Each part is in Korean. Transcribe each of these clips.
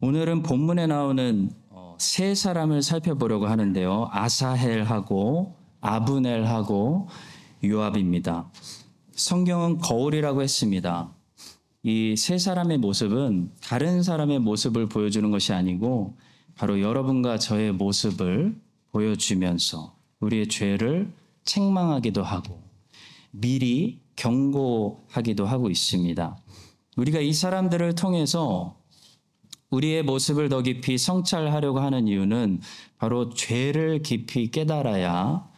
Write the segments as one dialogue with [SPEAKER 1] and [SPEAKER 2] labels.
[SPEAKER 1] 오늘은 본문에 나오는 어, 세 사람을 살펴보려고 하는데요. 아사헬하고 아브넬하고 요압입니다. 성경은 거울이라고 했습니다. 이 세 사람의 모습은 다른 사람의 모습을 보여주는 것이 아니고 바로 여러분과 저의 모습을 보여주면서 우리의 죄를 책망하기도 하고 미리 경고하기도 하고 있습니다. 우리가 이 사람들을 통해서 우리의 모습을 더 깊이 성찰하려고 하는 이유는 바로 죄를 깊이 깨달아야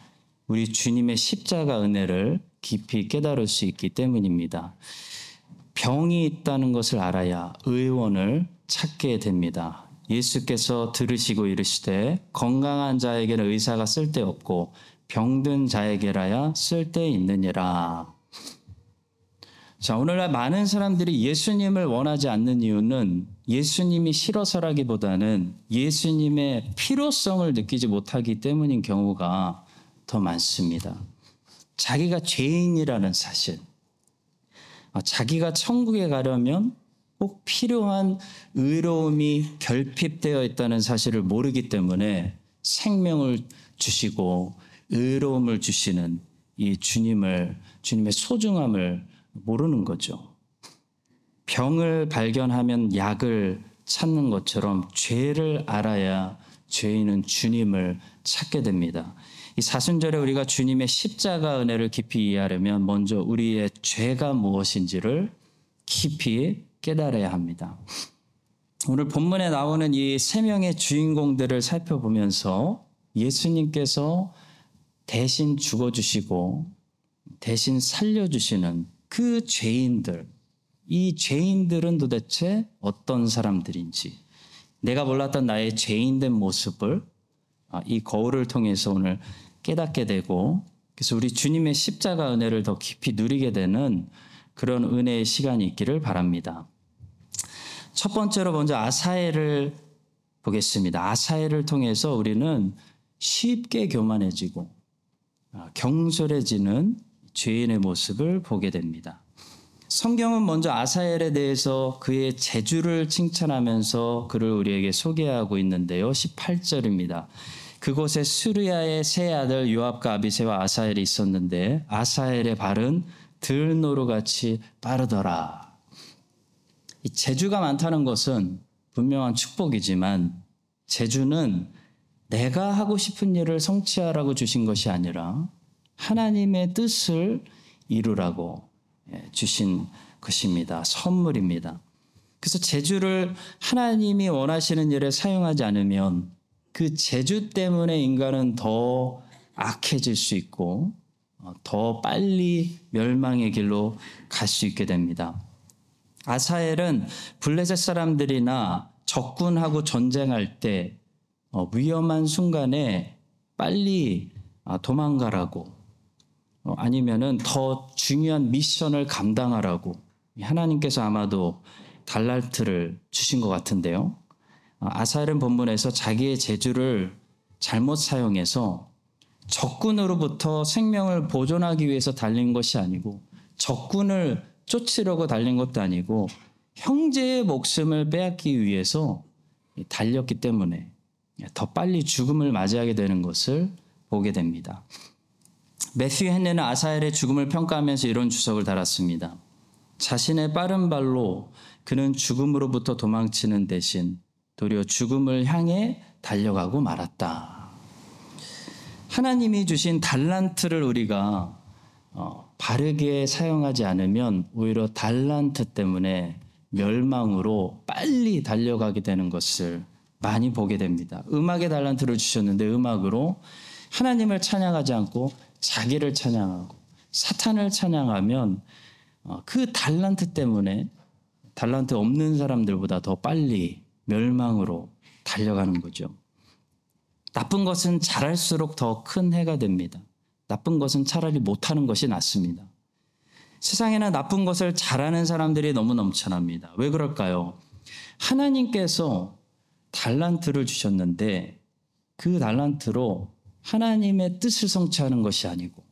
[SPEAKER 1] 우리 주님의 십자가 은혜를 깊이 깨달을 수 있기 때문입니다. 병이 있다는 것을 알아야 의원을 찾게 됩니다. 예수께서 들으시고 이르시되 건강한 자에게는 의사가 쓸데없고 병든 자에게라야 쓸데있느니라. 자, 오늘날 많은 사람들이 예수님을 원하지 않는 이유는 예수님이 싫어서라기보다는 예수님의 필요성을 느끼지 못하기 때문인 경우가 더 많습니다. 자기가 죄인이라는 사실. 아, 자기가 천국에 가려면 꼭 필요한 의로움이 결핍되어 있다는 사실을 모르기 때문에 생명을 주시고 의로움을 주시는 이 주님을, 주님의 소중함을 모르는 거죠. 병을 발견하면 약을 찾는 것처럼 죄를 알아야 죄인은 주님을 찾게 됩니다. 이 사순절에 우리가 주님의 십자가 은혜를 깊이 이해하려면 먼저 우리의 죄가 무엇인지를 깊이 깨달아야 합니다. 오늘 본문에 나오는 이 세 명의 주인공들을 살펴보면서 예수님께서 대신 죽어주시고 대신 살려주시는 그 죄인들, 이 죄인들은 도대체 어떤 사람들인지, 내가 몰랐던 나의 죄인된 모습을 아, 이 거울을 통해서 오늘 깨닫게 되고, 그래서 우리 주님의 십자가 은혜를 더 깊이 누리게 되는 그런 은혜의 시간이 있기를 바랍니다. 첫 번째로 먼저 아사엘을 보겠습니다. 아사엘을 통해서 우리는 쉽게 교만해지고 아, 경솔해지는 죄인의 모습을 보게 됩니다. 성경은 먼저 아사엘에 대해서 그의 재주를 칭찬하면서 그를 우리에게 소개하고 있는데요. 18절입니다. 그곳에 수리아의 세 아들 요압과 아비세와 아사엘이 있었는데 아사엘의 발은 들노루같이 빠르더라. 이 재주가 많다는 것은 분명한 축복이지만 재주는 내가 하고 싶은 일을 성취하라고 주신 것이 아니라 하나님의 뜻을 이루라고 예, 주신 것입니다. 선물입니다. 그래서 재주를 하나님이 원하시는 일에 사용하지 않으면 그 재주 때문에 인간은 더 악해질 수 있고 어, 더 빨리 멸망의 길로 갈 수 있게 됩니다. 아사엘은 블레셋 사람들이나 적군하고 전쟁할 때 어, 위험한 순간에 빨리 아, 도망가라고 어, 아니면은 더 중요한 미션을 감당하라고 하나님께서 아마도 달랄트를 주신 것 같은데요. 어, 아사엘은 본문에서 자기의 재주를 잘못 사용해서 적군으로부터 생명을 보존하기 위해서 달린 것이 아니고 적군을 쫓으려고 달린 것도 아니고 형제의 목숨을 빼앗기 위해서 달렸기 때문에 더 빨리 죽음을 맞이하게 되는 것을 보게 됩니다. 매튜 헨네는 아사엘의 죽음을 평가하면서 이런 주석을 달았습니다. 자신의 빠른 발로 그는 죽음으로부터 도망치는 대신 도리어 죽음을 향해 달려가고 말았다. 하나님이 주신 달란트를 우리가 어, 바르게 사용하지 않으면 오히려 달란트 때문에 멸망으로 빨리 달려가게 되는 것을 많이 보게 됩니다. 음악의 달란트를 주셨는데 음악으로 하나님을 찬양하지 않고 자기를 찬양하고 사탄을 찬양하면 어, 그 달란트 때문에 달란트 없는 사람들보다 더 빨리 멸망으로 달려가는 거죠. 나쁜 것은 잘할수록 더 큰 해가 됩니다. 나쁜 것은 차라리 못하는 것이 낫습니다. 세상에는 나쁜 것을 잘하는 사람들이 너무 넘쳐납니다. 왜 그럴까요? 하나님께서 달란트를 주셨는데 그 달란트로 하나님의 뜻을 성취하는 것이 아니고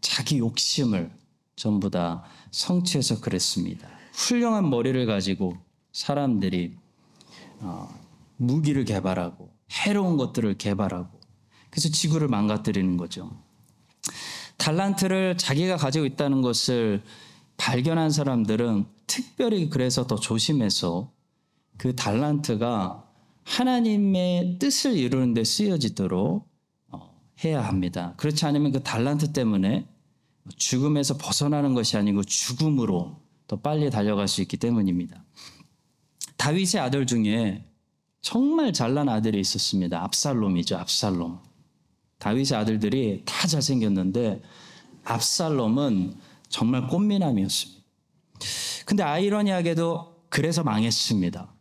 [SPEAKER 1] 자기 욕심을 전부 다 성취해서 그랬습니다. 훌륭한 머리를 가지고 사람들이 어, 무기를 개발하고 해로운 것들을 개발하고 그래서 지구를 망가뜨리는 거죠. 달란트를 자기가 가지고 있다는 것을 발견한 사람들은 특별히 그래서 더 조심해서 그 달란트가 하나님의 뜻을 이루는 데 쓰여지도록 어, 해야 합니다. 그렇지 않으면 그 달란트 때문에 죽음에서 벗어나는 것이 아니고 죽음으로 더 빨리 달려갈 수 있기 때문입니다. 다윗의 아들 중에 정말 잘난 아들이 있었습니다. 압살롬이죠. 압살롬. 다윗의 아들들이 다 잘생겼는데 압살롬은 정말 꽃미남이었습니다. 근데 아이러니하게도 그래서 망했습니다.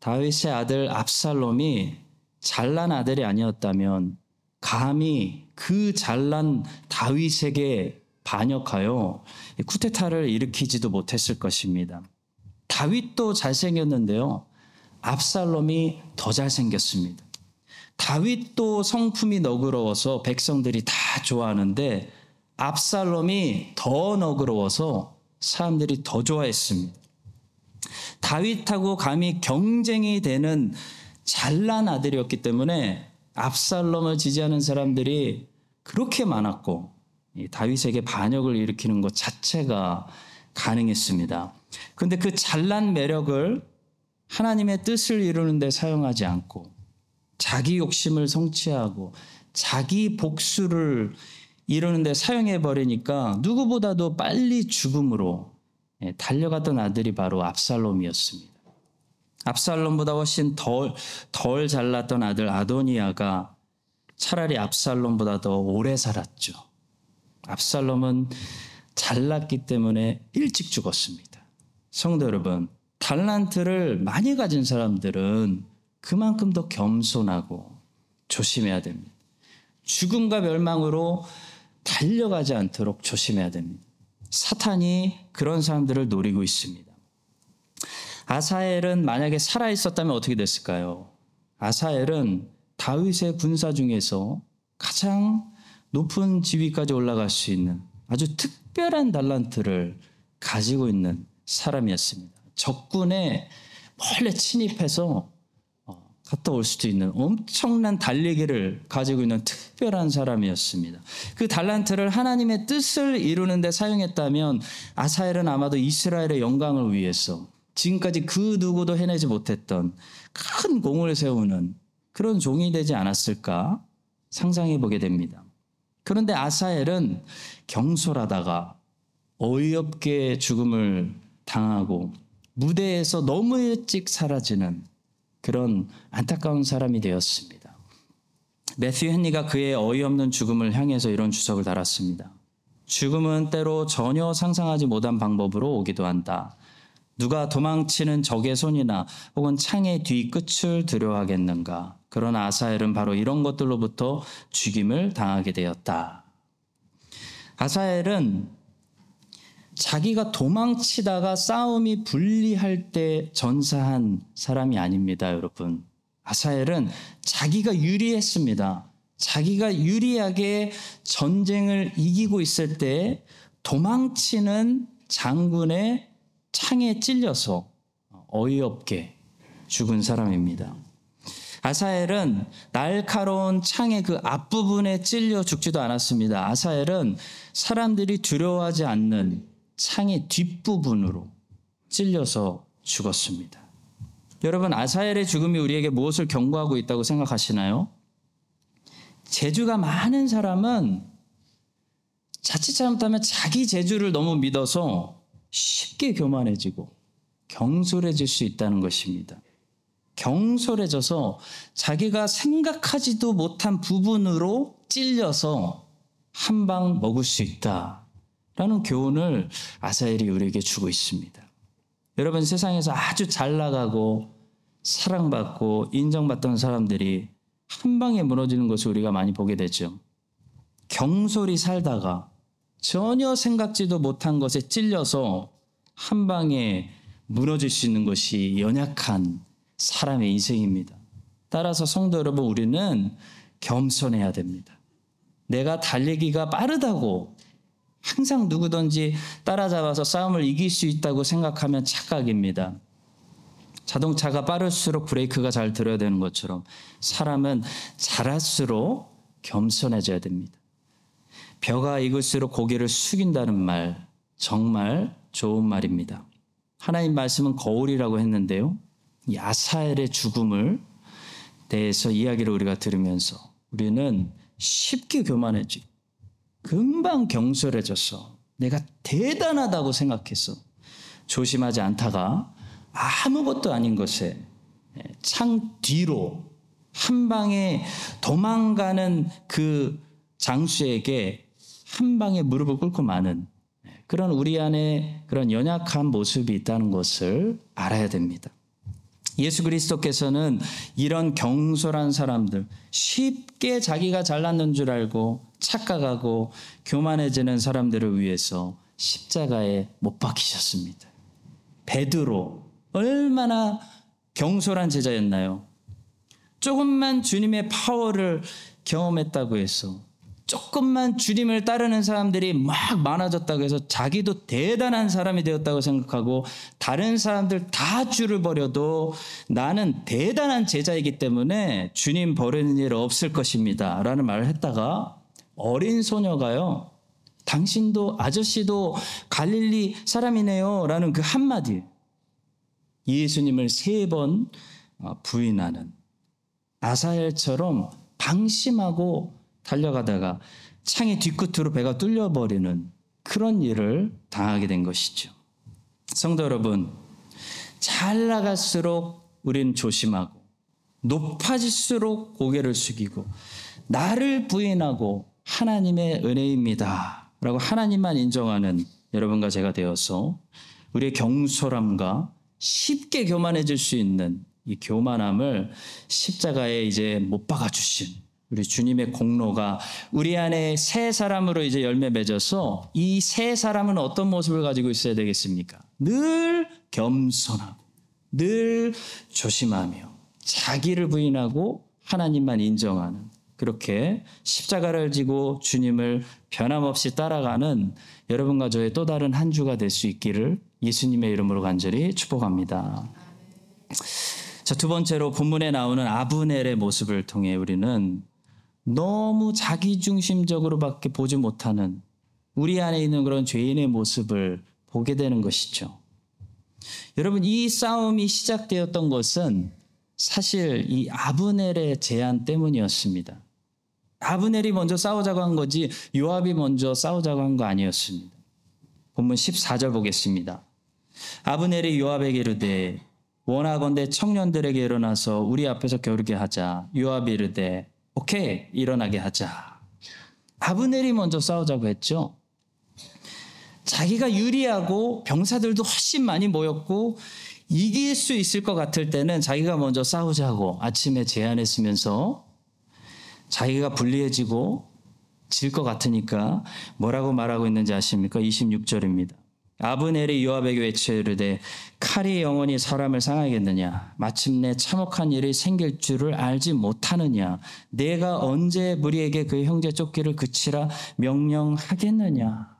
[SPEAKER 1] 다윗의 아들 압살롬이 잘난 아들이 아니었다면 감히 그 잘난 다윗에게 반역하여 쿠데타를 일으키지도 못했을 것입니다. 다윗도 잘생겼는데요. 압살롬이 더 잘생겼습니다. 다윗도 성품이 너그러워서 백성들이 다 좋아하는데 압살롬이 더 너그러워서 사람들이 더 좋아했습니다. 다윗하고 감히 경쟁이 되는 잘난 아들이었기 때문에 압살롬을 지지하는 사람들이 그렇게 많았고 다윗에게 반역을 일으키는 것 자체가 가능했습니다. 그런데 그 잘난 매력을 하나님의 뜻을 이루는 데 사용하지 않고 자기 욕심을 성취하고 자기 복수를 이루는 데 사용해 버리니까 누구보다도 빨리 죽음으로 예, 달려갔던 아들이 바로 압살롬이었습니다. 압살롬보다 훨씬 덜, 덜 잘났던 아들 아도니아가 차라리 압살롬보다 더 오래 살았죠. 압살롬은 잘났기 때문에 일찍 죽었습니다. 성도 여러분, 달란트를 많이 가진 사람들은 그만큼 더 겸손하고 조심해야 됩니다. 죽음과 멸망으로 달려가지 않도록 조심해야 됩니다. 사탄이 그런 사람들을 노리고 있습니다. 아사엘은 만약에 살아 있었다면 어떻게 됐을까요? 아사엘은 다윗의 군사 중에서 가장 높은 지위까지 올라갈 수 있는 아주 특별한 달란트를 가지고 있는 사람이었습니다. 적군에 몰래 침입해서 어, 갔다 올 수도 있는 엄청난 달리기를 가지고 있는 특별한 사람이었습니다. 그 달란트를 하나님의 뜻을 이루는데 사용했다면 아사엘은 아마도 이스라엘의 영광을 위해서 지금까지 그 누구도 해내지 못했던 큰 공을 세우는 그런 종이 되지 않았을까 상상해 보게 됩니다. 그런데 아사엘은 경솔하다가 어이없게 죽음을 당하고 무대에서 너무 일찍 사라지는 그런 안타까운 사람이 되었습니다. 매튜 헨리가 그의 어이없는 죽음을 향해서 이런 주석을 달았습니다. 죽음은 때로 전혀 상상하지 못한 방법으로 오기도 한다. 누가 도망치는 적의 손이나 혹은 창의 뒤 끝을 두려워하겠는가. 그러나 아사엘은 바로 이런 것들로부터 죽임을 당하게 되었다. 아사엘은 자기가 도망치다가 싸움이 불리할 때 전사한 사람이 아닙니다, 여러분. 아사엘은 자기가 유리했습니다. 자기가 유리하게 전쟁을 이기고 있을 때 도망치는 장군의 창에 찔려서 어이없게 죽은 사람입니다. 아사엘은 날카로운 창의 그 앞부분에 찔려 죽지도 않았습니다. 아사엘은 사람들이 두려워하지 않는 창의 뒷부분으로 찔려서 죽었습니다. 여러분, 아사엘의 죽음이 우리에게 무엇을 경고하고 있다고 생각하시나요? 재주가 많은 사람은 자칫 잘못하면 자기 재주를 너무 믿어서 쉽게 교만해지고 경솔해질 수 있다는 것입니다. 경솔해져서 자기가 생각하지도 못한 부분으로 찔려서 한 방 먹을 수 있다라는 교훈을 아사엘이 우리에게 주고 있습니다. 여러분 세상에서 아주 잘 나가고 사랑받고 인정받던 사람들이 한 방에 무너지는 것을 우리가 많이 보게 되죠. 경솔히 살다가 전혀 생각지도 못한 것에 찔려서 한 방에 무너질 수 있는 것이 연약한 사람의 인생입니다. 따라서 성도 여러분, 우리는 겸손해야 됩니다. 내가 달리기가 빠르다고 항상 누구든지 따라잡아서 싸움을 이길 수 있다고 생각하면 착각입니다. 자동차가 빠를수록 브레이크가 잘 들어야 되는 것처럼 사람은 자랄수록 겸손해져야 됩니다. 벼가 익을수록 고개를 숙인다는 말 정말 좋은 말입니다. 하나님 말씀은 거울이라고 했는데요. 이 아사엘의 죽음을 대해서 이야기를 우리가 들으면서 우리는 쉽게 교만해지 금방 경솔해져서 내가 대단하다고 생각해서 조심하지 않다가 아무것도 아닌 것에 창 뒤로 한 방에 도망가는 그 장수에게 한 방에 무릎을 꿇고 마는 그런 우리 안에 그런 연약한 모습이 있다는 것을 알아야 됩니다. 예수 그리스도께서는 이런 경솔한 사람들, 쉽게 자기가 잘났는 줄 알고 착각하고 교만해지는 사람들을 위해서 십자가에 못 박히셨습니다. 베드로 얼마나 경솔한 제자였나요? 조금만 주님의 파워를 경험했다고 해서 조금만 주님을 따르는 사람들이 막 많아졌다고 해서 자기도 대단한 사람이 되었다고 생각하고 다른 사람들 다 줄을 버려도 나는 대단한 제자이기 때문에 주님 버리는 일 없을 것입니다. 라는 말을 했다가 어린 소녀가요. 당신도 아저씨도 갈릴리 사람이네요. 라는 그 한마디. 예수님을 세 번 부인하는 아사엘처럼 방심하고 달려가다가 창의 뒤끝으로 배가 뚫려버리는 그런 일을 당하게 된 것이죠. 성도 여러분, 잘 나갈수록 우리는 조심하고 높아질수록 고개를 숙이고 나를 부인하고 하나님의 은혜입니다. 라고 하나님만 인정하는 여러분과 제가 되어서 우리의 경솔함과 쉽게 교만해질 수 있는 이 교만함을 십자가에 이제 못 박아 주신 우리 주님의 공로가 우리 안에 새 사람으로 이제 열매 맺어서 이 새 사람은 어떤 모습을 가지고 있어야 되겠습니까? 늘 겸손하고 늘 조심하며 자기를 부인하고 하나님만 인정하는 그렇게 십자가를 지고 주님을 변함없이 따라가는 여러분과 저의 또 다른 한 주가 될 수 있기를 예수님의 이름으로 간절히 축복합니다. 자, 두 번째로 본문에 나오는 아브넬의 모습을 통해 우리는 너무 자기중심적으로밖에 보지 못하는 우리 안에 있는 그런 죄인의 모습을 보게 되는 것이죠. 여러분, 이 싸움이 시작되었던 것은 사실 이 아브넬의 제안 때문이었습니다. 아브넬이 먼저 싸우자고 한 거지 요압이 먼저 싸우자고 한 거 아니었습니다. 본문 14절 보겠습니다. 아브넬이 요압에게 이르되 원하건대 청년들에게 일어나서 우리 앞에서 겨루게 하자. 요압이 이르되 오케이 일어나게 하자. 아브넬이 먼저 싸우자고 했죠. 자기가 유리하고 병사들도 훨씬 많이 모였고 이길 수 있을 것 같을 때는 자기가 먼저 싸우자고 아침에 제안했으면서 자기가 불리해지고 질 것 같으니까 뭐라고 말하고 있는지 아십니까? 26절입니다. 아브넬이 요압에게 외쳐 이르되 칼이 영원히 사람을 상하겠느냐? 마침내 참혹한 일이 생길 줄을 알지 못하느냐? 내가 언제 무리에게 그 형제 쫓기를 그치라 명령하겠느냐?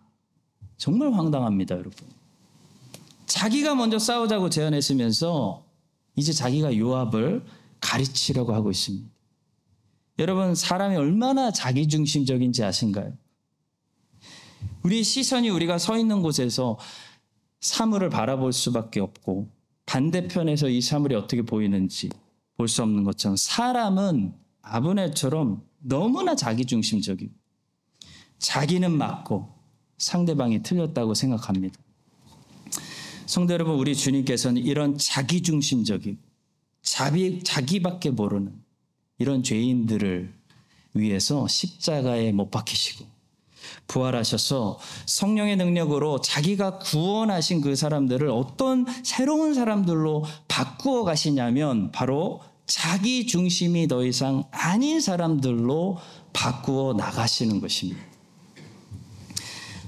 [SPEAKER 1] 정말 황당합니다 여러분. 자기가 먼저 싸우자고 제안했으면서 이제 자기가 요압을 가르치려고 하고 있습니다. 여러분 사람이 얼마나 자기중심적인지 아신가요? 우리 시선이 우리가 서 있는 곳에서 사물을 바라볼 수밖에 없고 반대편에서 이 사물이 어떻게 보이는지 볼 수 없는 것처럼 사람은 아브넬처럼 너무나 자기중심적이고 자기는 맞고 상대방이 틀렸다고 생각합니다. 성도 여러분, 우리 주님께서는 이런 자기중심적인 자기, 자기밖에 모르는 이런 죄인들을 위해서 십자가에 못 박히시고 부활하셔서 성령의 능력으로 자기가 구원하신 그 사람들을 어떤 새로운 사람들로 바꾸어 가시냐면 바로 자기 중심이 더 이상 아닌 사람들로 바꾸어 나가시는 것입니다.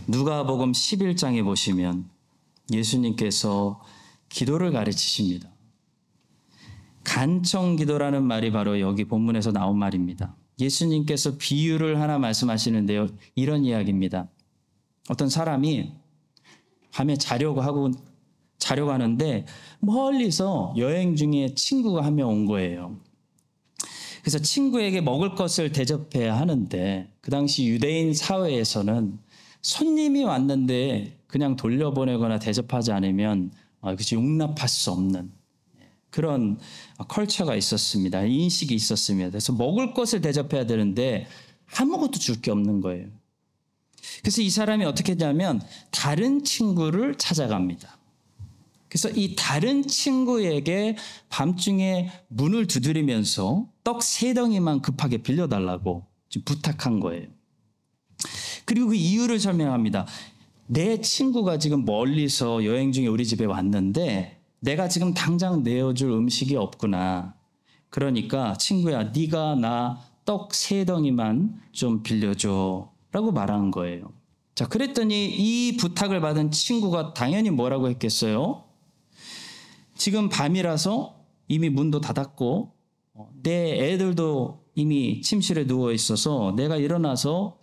[SPEAKER 1] 누가복음 11장에 보시면 예수님께서 기도를 가르치십니다. 간청 기도라는 말이 바로 여기 본문에서 나온 말입니다. 예수님께서 비유를 하나 말씀하시는데요. 이런 이야기입니다. 어떤 사람이 밤에 자려고 하고 자려고 하는데 멀리서 여행 중에 친구가 한 명 온 거예요. 그래서 친구에게 먹을 것을 대접해야 하는데 그 당시 유대인 사회에서는 손님이 왔는데 그냥 돌려보내거나 대접하지 않으면 어, 그것이 용납할 수 없는 그런 컬처가 있었습니다. 인식이 있었습니다. 그래서 먹을 것을 대접해야 되는데 아무것도 줄 게 없는 거예요. 그래서 이 사람이 어떻게 했냐면 다른 친구를 찾아갑니다. 그래서 이 다른 친구에게 밤중에 문을 두드리면서 떡 세 덩이만 급하게 빌려달라고 부탁한 거예요. 그리고 그 이유를 설명합니다. 내 친구가 지금 멀리서 여행 중에 우리 집에 왔는데 내가 지금 당장 내어줄 음식이 없구나. 그러니까 친구야, 네가 나 떡 세 덩이만 좀 빌려줘 라고 말한 거예요. 자, 그랬더니 이 부탁을 받은 친구가 당연히 뭐라고 했겠어요? 지금 밤이라서 이미 문도 닫았고 어, 내 애들도 이미 침실에 누워 있어서 내가 일어나서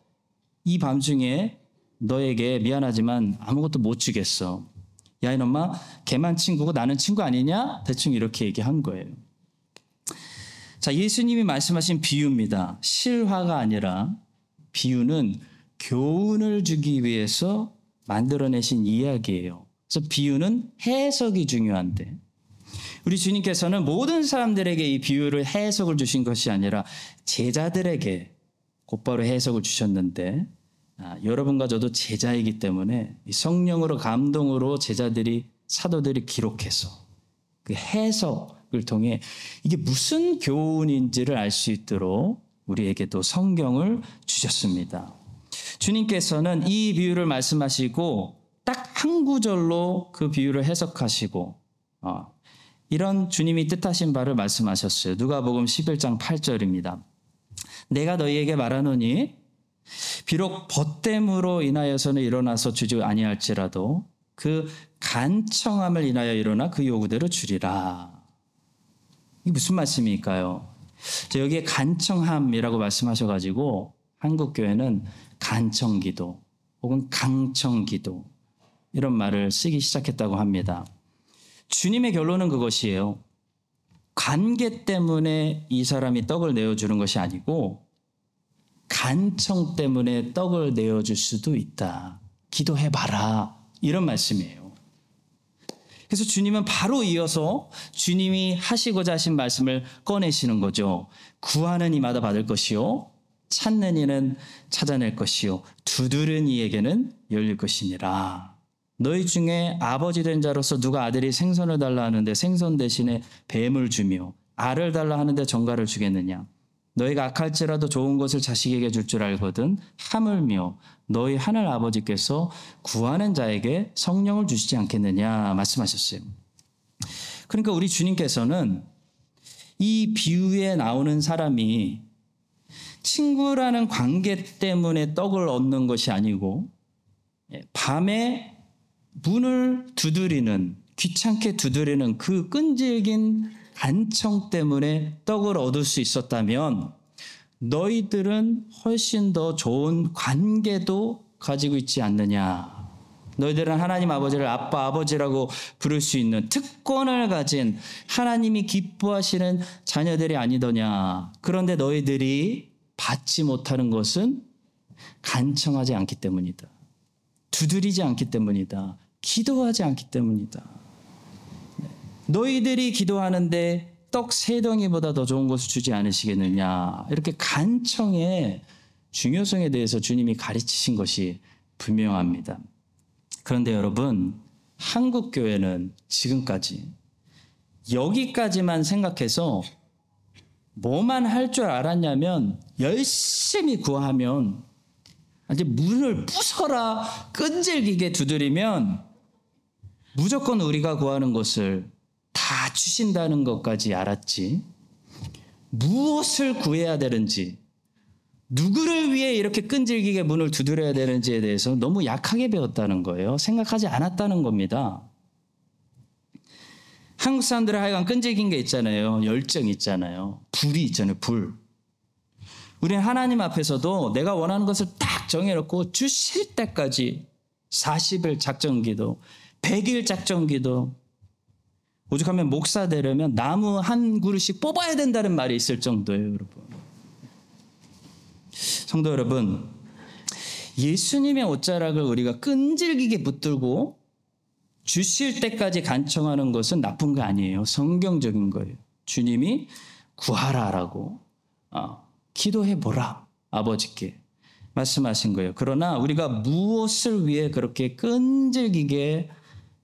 [SPEAKER 1] 이 밤중에 너에게 미안하지만 아무것도 못 주겠어. 야 이놈아 걔만 친구고 나는 친구 아니냐? 대충 이렇게 얘기한 거예요. 자 예수님이 말씀하신 비유입니다. 실화가 아니라 비유는 교훈을 주기 위해서 만들어내신 이야기예요. 그래서 비유는 해석이 중요한데 우리 주님께서는 모든 사람들에게 이 비유를 해석을 주신 것이 아니라 제자들에게 곧바로 해석을 주셨는데 아, 여러분과 저도 제자이기 때문에 성령으로 감동으로 제자들이 사도들이 기록해서 그 해석을 통해 이게 무슨 교훈인지를 알 수 있도록 우리에게도 성경을 주셨습니다. 주님께서는 이 비유를 말씀하시고 딱 한 구절로 그 비유를 해석하시고 어, 이런 주님이 뜻하신 바를 말씀하셨어요. 누가복음 11장 8절입니다. 내가 너희에게 말하노니 비록 벗됨으로 인하여서는 일어나서 주지 아니할지라도 그 간청함을 인하여 일어나 그 요구대로 주리라. 이게 무슨 말씀일까요? 여기에 간청함이라고 말씀하셔가지고 한국 교회는 간청기도 혹은 강청기도 이런 말을 쓰기 시작했다고 합니다. 주님의 결론은 그것이에요. 관계 때문에 이 사람이 떡을 내어주는 것이 아니고 간청 때문에 떡을 내어줄 수도 있다. 기도해봐라. 이런 말씀이에요. 그래서 주님은 바로 이어서 주님이 하시고자 하신 말씀을 꺼내시는 거죠. 구하는 이마다 받을 것이요. 찾는 이는 찾아낼 것이요. 두드는 이에게는 열릴 것이니라. 너희 중에 아버지 된 자로서 누가 아들이 생선을 달라 하는데 생선 대신에 뱀을 주며 알을 달라 하는데 정갈을 주겠느냐? 너희가 악할지라도 좋은 것을 자식에게 줄 줄 알거든 하물며 너희 하늘 아버지께서 구하는 자에게 성령을 주시지 않겠느냐 말씀하셨어요. 그러니까 우리 주님께서는 이 비유에 나오는 사람이 친구라는 관계 때문에 떡을 얻는 것이 아니고 예, 밤에 문을 두드리는 귀찮게 두드리는 그 끈질긴 간청 때문에 떡을 얻을 수 있었다면 너희들은 훨씬 더 좋은 관계도 가지고 있지 않느냐. 너희들은 하나님 아버지를 아빠 아버지라고 부를 수 있는 특권을 가진 하나님이 기뻐하시는 자녀들이 아니더냐. 그런데 너희들이 받지 못하는 것은 간청하지 않기 때문이다. 두드리지 않기 때문이다. 기도하지 않기 때문이다. 너희들이 기도하는데 떡 세 덩이보다 더 좋은 것을 주지 않으시겠느냐. 이렇게 간청의 중요성에 대해서 주님이 가르치신 것이 분명합니다. 그런데 여러분, 한국 교회는 지금까지 여기까지만 생각해서 뭐만 할 줄 알았냐면 열심히 구하면 이제 문을 부숴라 끈질기게 두드리면 무조건 우리가 구하는 것을 다 주신다는 것까지 알았지. 무엇을 구해야 되는지, 누구를 위해 이렇게 끈질기게 문을 두드려야 되는지에 대해서 너무 약하게 배웠다는 거예요. 생각하지 않았다는 겁니다. 한국 사람들은 하여간 끈질긴 게 있잖아요. 열정 있잖아요. 불이 있잖아요. 불. 우리는 하나님 앞에서도 내가 원하는 것을 딱 정해놓고 주실 때까지 40일 작전 기도, 백일 작전기도 오죽하면 목사 되려면 나무 한 그루씩 뽑아야 된다는 말이 있을 정도예요, 여러분. 성도 여러분, 예수님의 옷자락을 우리가 끈질기게 붙들고 주실 때까지 간청하는 것은 나쁜 거 아니에요. 성경적인 거예요. 주님이 구하라라고 어, 기도해 보라 아버지께 말씀하신 거예요. 그러나 우리가 무엇을 위해 그렇게 끈질기게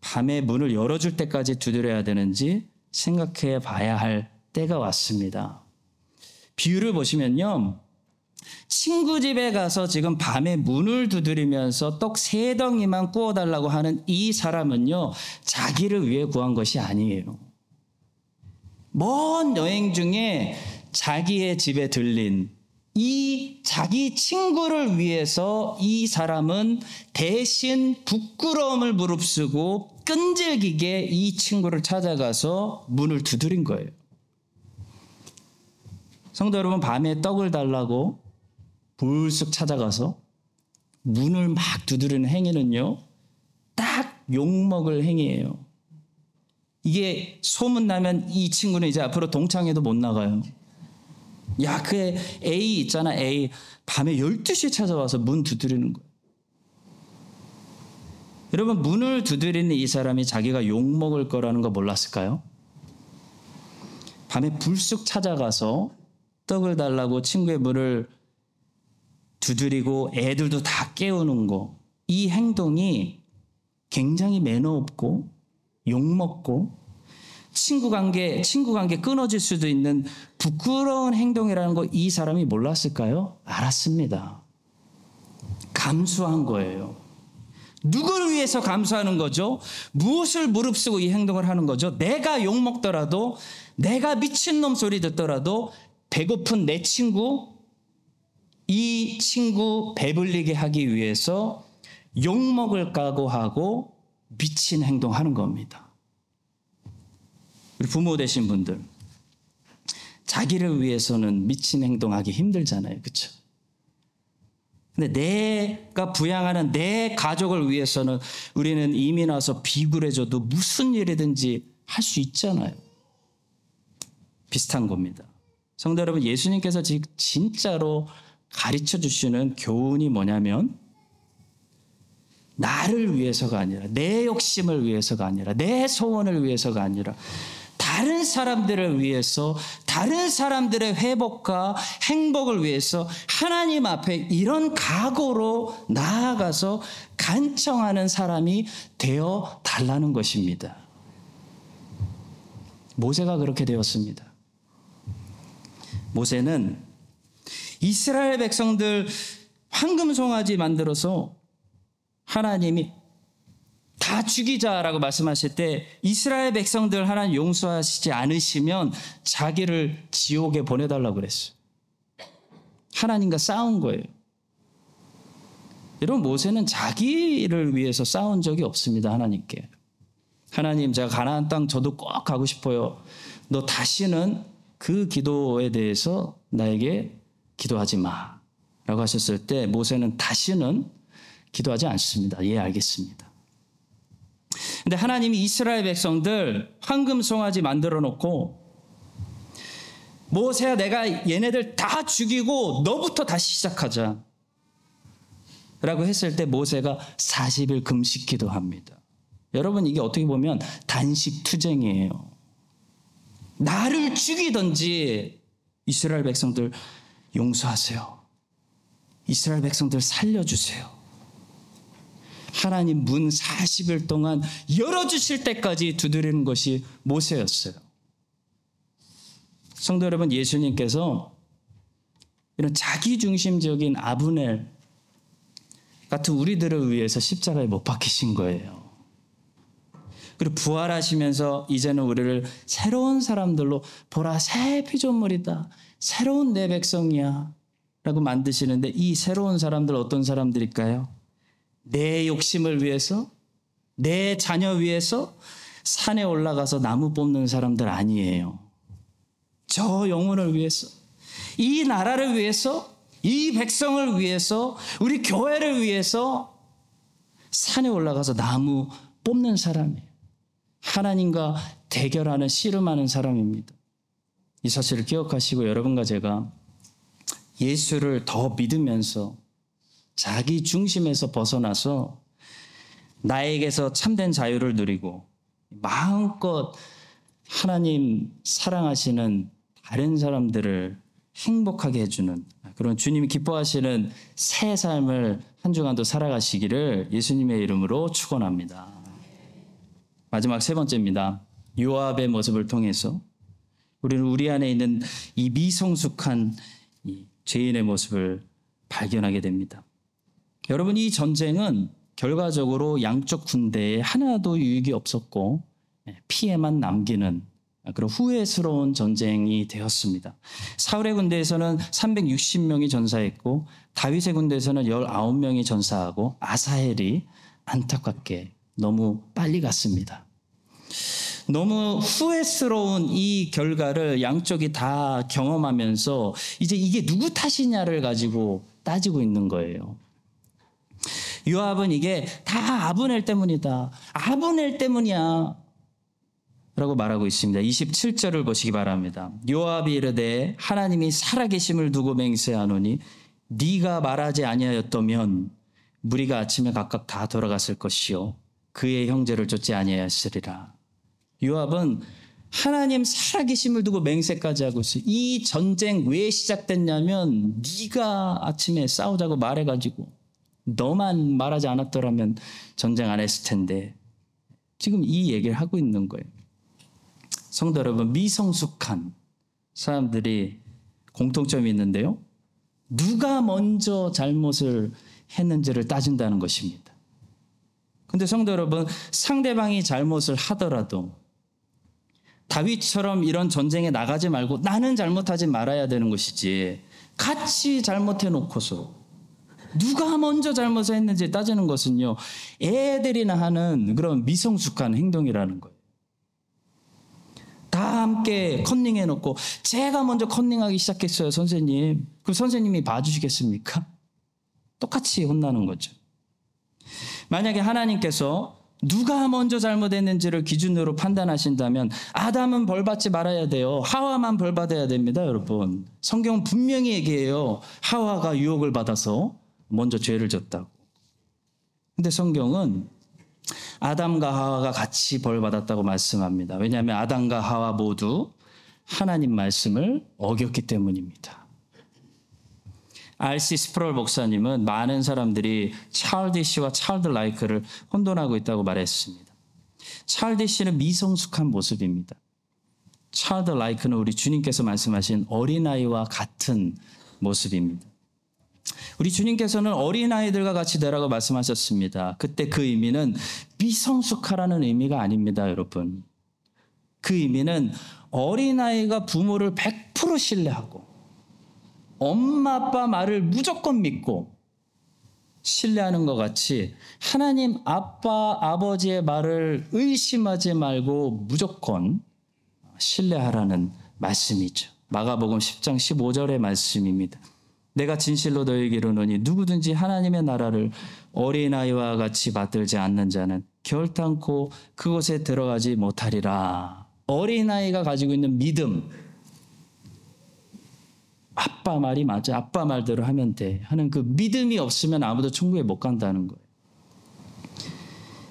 [SPEAKER 1] 밤에 문을 열어줄 때까지 두드려야 되는지 생각해 봐야 할 때가 왔습니다. 비유를 보시면요. 친구 집에 가서 지금 밤에 문을 두드리면서 떡 세 덩이만 구워달라고 하는 이 사람은요, 자기를 위해 구한 것이 아니에요. 먼 여행 중에 자기의 집에 들린 이 자기 친구를 위해서 이 사람은 대신 부끄러움을 무릅쓰고 끈질기게 이 친구를 찾아가서 문을 두드린 거예요. 성도 여러분, 밤에 떡을 달라고 불쑥 찾아가서 문을 막 두드리는 행위는요, 딱 욕먹을 행위예요. 이게 소문나면 이 친구는 이제 앞으로 동창회도 못 나가요. 야, 그 A 있잖아, A. 밤에 12시에 찾아와서 문 두드리는 거예요. 여러분, 문을 두드리는 이 사람이 자기가 욕 먹을 거라는 거 몰랐을까요? 밤에 불쑥 찾아가서 떡을 달라고 친구의 문을 두드리고 애들도 다 깨우는 거. 이 행동이 굉장히 매너 없고 욕 먹고 친구 관계, 친구 관계 끊어질 수도 있는 부끄러운 행동이라는 거 이 사람이 몰랐을까요? 알았습니다. 감수한 거예요. 누구를 위해서 감수하는 거죠? 무엇을 무릅쓰고 이 행동을 하는 거죠? 내가 욕먹더라도, 내가 미친놈 소리 듣더라도, 배고픈 내 친구, 이 친구 배불리게 하기 위해서 욕먹을 각오하고 미친 행동하는 겁니다. 우리 부모 되신 분들 자기를 위해서는 미친 행동하기 힘들잖아요. 그렇죠? 근데 내가 부양하는 내 가족을 위해서는 우리는 이민 와서 비굴해져도 무슨 일이든지 할 수 있잖아요. 비슷한 겁니다. 성도 여러분, 예수님께서 진짜로 가르쳐 주시는 교훈이 뭐냐면 나를 위해서가 아니라 내 욕심을 위해서가 아니라 내 소원을 위해서가 아니라 다른 사람들을 위해서 다른 사람들의 회복과 행복을 위해서 하나님 앞에 이런 각오로 나아가서 간청하는 사람이 되어 달라는 것입니다. 모세가 그렇게 되었습니다. 모세는 이스라엘 백성들 황금 송아지 만들어서 하나님이 다 죽이자라고 말씀하실 때 이스라엘 백성들 하나님 용서하시지 않으시면 자기를 지옥에 보내달라고 그랬어요. 하나님과 싸운 거예요. 여러분 모세는 자기를 위해서 싸운 적이 없습니다. 하나님께. 하나님 제가 가나안 땅 저도 꼭 가고 싶어요. 너 다시는 그 기도에 대해서 나에게 기도하지 마. 라고 하셨을 때 모세는 다시는 기도하지 않습니다. 예, 알겠습니다. 근데 하나님이 이스라엘 백성들 황금 송아지 만들어 놓고 모세야 내가 얘네들 다 죽이고 너부터 다시 시작하자. 라고 했을 때 모세가 40일 금식 기도합니다. 여러분 이게 어떻게 보면 단식 투쟁이에요. 나를 죽이든지 이스라엘 백성들 용서하세요. 이스라엘 백성들 살려주세요. 하나님 문 40일 동안 열어주실 때까지 두드리는 것이 모세였어요. 성도 여러분, 예수님께서 이런 자기중심적인 아브넬 같은 우리들을 위해서 십자가에 못 박히신 거예요. 그리고 부활하시면서 이제는 우리를 새로운 사람들로 보라 새 피조물이다. 새로운 내 백성이야. 라고 만드시는데 이 새로운 사람들 어떤 사람들일까요? 내 욕심을 위해서, 내 자녀 위해서 산에 올라가서 나무 뽑는 사람들 아니에요. 저 영혼을 위해서, 이 나라를 위해서, 이 백성을 위해서, 우리 교회를 위해서 산에 올라가서 나무 뽑는 사람이에요. 하나님과 대결하는 씨름하는 사람입니다. 이 사실을 기억하시고 여러분과 제가 예수를 더 믿으면서 자기 중심에서 벗어나서 나에게서 참된 자유를 누리고 마음껏 하나님 사랑하시는 다른 사람들을 행복하게 해주는 그런 주님이 기뻐하시는 새 삶을 한 주간도 살아가시기를 예수님의 이름으로 축원합니다. 마지막 세 번째입니다. 요압의 모습을 통해서 우리는 우리 안에 있는 이 미성숙한 이 죄인의 모습을 발견하게 됩니다. 여러분 이 전쟁은 결과적으로 양쪽 군대에 하나도 유익이 없었고 예, 피해만 남기는 그런 후회스러운 전쟁이 되었습니다. 사울의 군대에서는 360명이 전사했고 다윗의 군대에서는 19명이 전사하고 아사헬이 안타깝게 너무 빨리 갔습니다. 너무 후회스러운 이 결과를 양쪽이 다 경험하면서 이제 이게 누구 탓이냐를 가지고 따지고 있는 거예요. 요압은 이게 다 아브넬 때문이다. 아브넬 때문이야. 라고 말하고 있습니다. 27절을 보시기 바랍니다. 요압이 이르되 하나님이 살아계심을 두고 맹세하노니 네가 말하지 아니하였다면 무리가 아침에 각각 다 돌아갔을 것이요 그의 형제를 쫓지 아니하였으리라. 요압은 하나님 살아계심을 두고 맹세까지 하고 있어요. 이 전쟁 왜 시작됐냐면 네가 아침에 싸우자고 말해가지고 너만 말하지 않았더라면 전쟁 안 했을 텐데 지금 이 얘기를 하고 있는 거예요. 성도 여러분 미성숙한 사람들이 공통점이 있는데요. 누가 먼저 잘못을 했는지를 따진다는 것입니다. 근데 성도 여러분 상대방이 잘못을 하더라도 다윗처럼 이런 전쟁에 나가지 말고 나는 잘못하지 말아야 되는 것이지 같이 잘못해 놓고서 누가 먼저 잘못을 했는지 따지는 것은요 애들이나 하는 그런 미성숙한 행동이라는 거예요. 다 함께 컨닝해 놓고 제가 먼저 컨닝하기 시작했어요 선생님. 그 선생님이 봐주시겠습니까? 똑같이 혼나는 거죠. 만약에 하나님께서 누가 먼저 잘못했는지를 기준으로 판단하신다면 아담은 벌 받지 말아야 돼요. 하와만 벌 받아야 됩니다, 여러분. 성경은 분명히 얘기해요. 하와가 유혹을 받아서 먼저 죄를 졌다고. 근데 성경은 아담과 하와가 같이 벌 받았다고 말씀합니다. 왜냐하면 아담과 하와 모두 하나님 말씀을 어겼기 때문입니다. R.C. 스프롤 목사님은 많은 사람들이 찰디시와 찰드 라이크를 혼돈하고 있다고 말했습니다. 찰디시는 미성숙한 모습입니다. 찰드 라이크는 우리 주님께서 말씀하신 어린아이와 같은 모습입니다. 우리 주님께서는 어린아이들과 같이 되라고 말씀하셨습니다. 그때 그 의미는 미성숙하라는 의미가 아닙니다, 여러분. 그 의미는 어린아이가 부모를 100% 신뢰하고 엄마 아빠 말을 무조건 믿고 신뢰하는 것 같이 하나님 아빠 아버지의 말을 의심하지 말고 무조건 신뢰하라는 말씀이죠. 마가복음 10장 15절의 말씀입니다. 내가 진실로 너에게 이르노니 누구든지 하나님의 나라를 어린아이와 같이 받들지 않는 자는 결탄코 그곳에 들어가지 못하리라. 어린아이가 가지고 있는 믿음, 아빠 말이 맞아. 아빠 말대로 하면 돼. 하는 그 믿음이 없으면 아무도 천국에 못 간다는 거예요.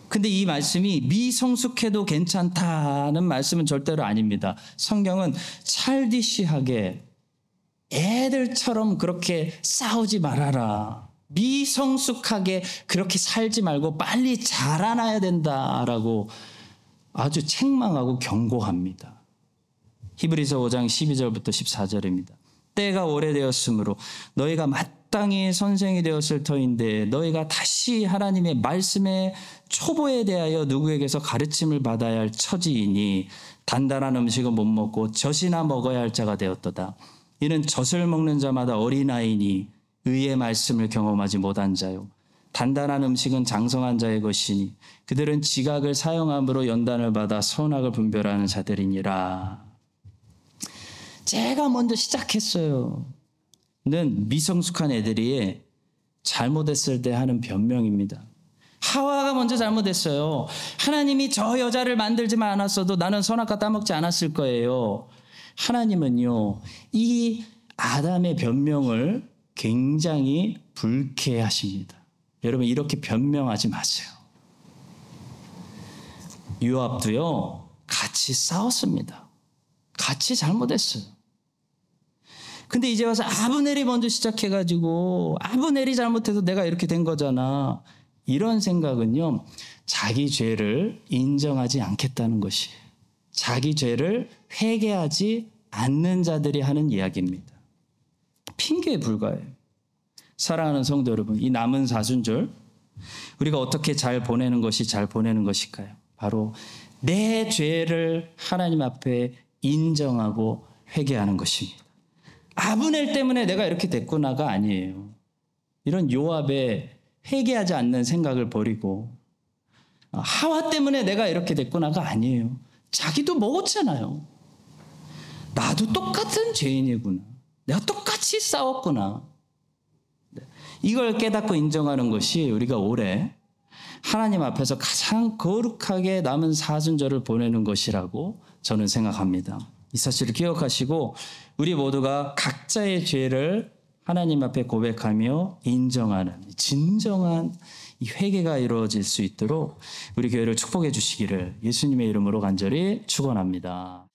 [SPEAKER 1] 근데 이 말씀이 미성숙해도 괜찮다는 말씀은 절대로 아닙니다. 성경은 찰디시하게 애들처럼 그렇게 싸우지 말아라. 미성숙하게 그렇게 살지 말고 빨리 자라나야 된다라고 아주 책망하고 경고합니다. 히브리서 5장 12절부터 14절입니다. 때가 오래되었으므로 너희가 마땅히 선생이 되었을 터인데 너희가 다시 하나님의 말씀의 초보에 대하여 누구에게서 가르침을 받아야 할 처지이니 단단한 음식은 못 먹고 젖이나 먹어야 할 자가 되었도다. 이는 젖을 먹는 자마다 어린아이니 의의 말씀을 경험하지 못한 자요. 단단한 음식은 장성한 자의 것이니 그들은 지각을 사용함으로 연단을 받아 선악을 분별하는 자들이니라. 제가 먼저 시작했어요. 는 미성숙한 애들이 잘못했을 때 하는 변명입니다. 하와가 먼저 잘못했어요. 하나님이 저 여자를 만들지만 않았어도 나는 선악과 따먹지 않았을 거예요. 하나님은요, 이 아담의 변명을 굉장히 불쾌하십니다. 여러분, 이렇게 변명하지 마세요. 요압도요, 같이 싸웠습니다. 같이 잘못했어요. 근데 이제 와서 아브넬이 먼저 시작해가지고 아브넬이 잘못해서 내가 이렇게 된 거잖아. 이런 생각은요, 자기 죄를 인정하지 않겠다는 것이 자기 죄를 회개하지 않는 자들이 하는 이야기입니다. 핑계에 불과해요. 사랑하는 성도 여러분, 이 남은 사순절 우리가 어떻게 잘 보내는 것이 잘 보내는 것일까요? 바로 내 죄를 하나님 앞에 인정하고 회개하는 것입니다. 아브넬 때문에 내가 이렇게 됐구나가 아니에요. 이런 요압의 회개하지 않는 생각을 버리고 하와 때문에 내가 이렇게 됐구나가 아니에요. 자기도 먹었잖아요. 나도 똑같은 죄인이구나. 내가 똑같이 싸웠구나. 네. 이걸 깨닫고 인정하는 것이 우리가 올해 하나님 앞에서 가장 거룩하게 남은 사순절을 보내는 것이라고 저는 생각합니다. 이 사실을 기억하시고 우리 모두가 각자의 죄를 하나님 앞에 고백하며 인정하는 진정한 이 회개가 이루어질 수 있도록 우리 교회를 축복해 주시기를 예수님의 이름으로 간절히 축원합니다.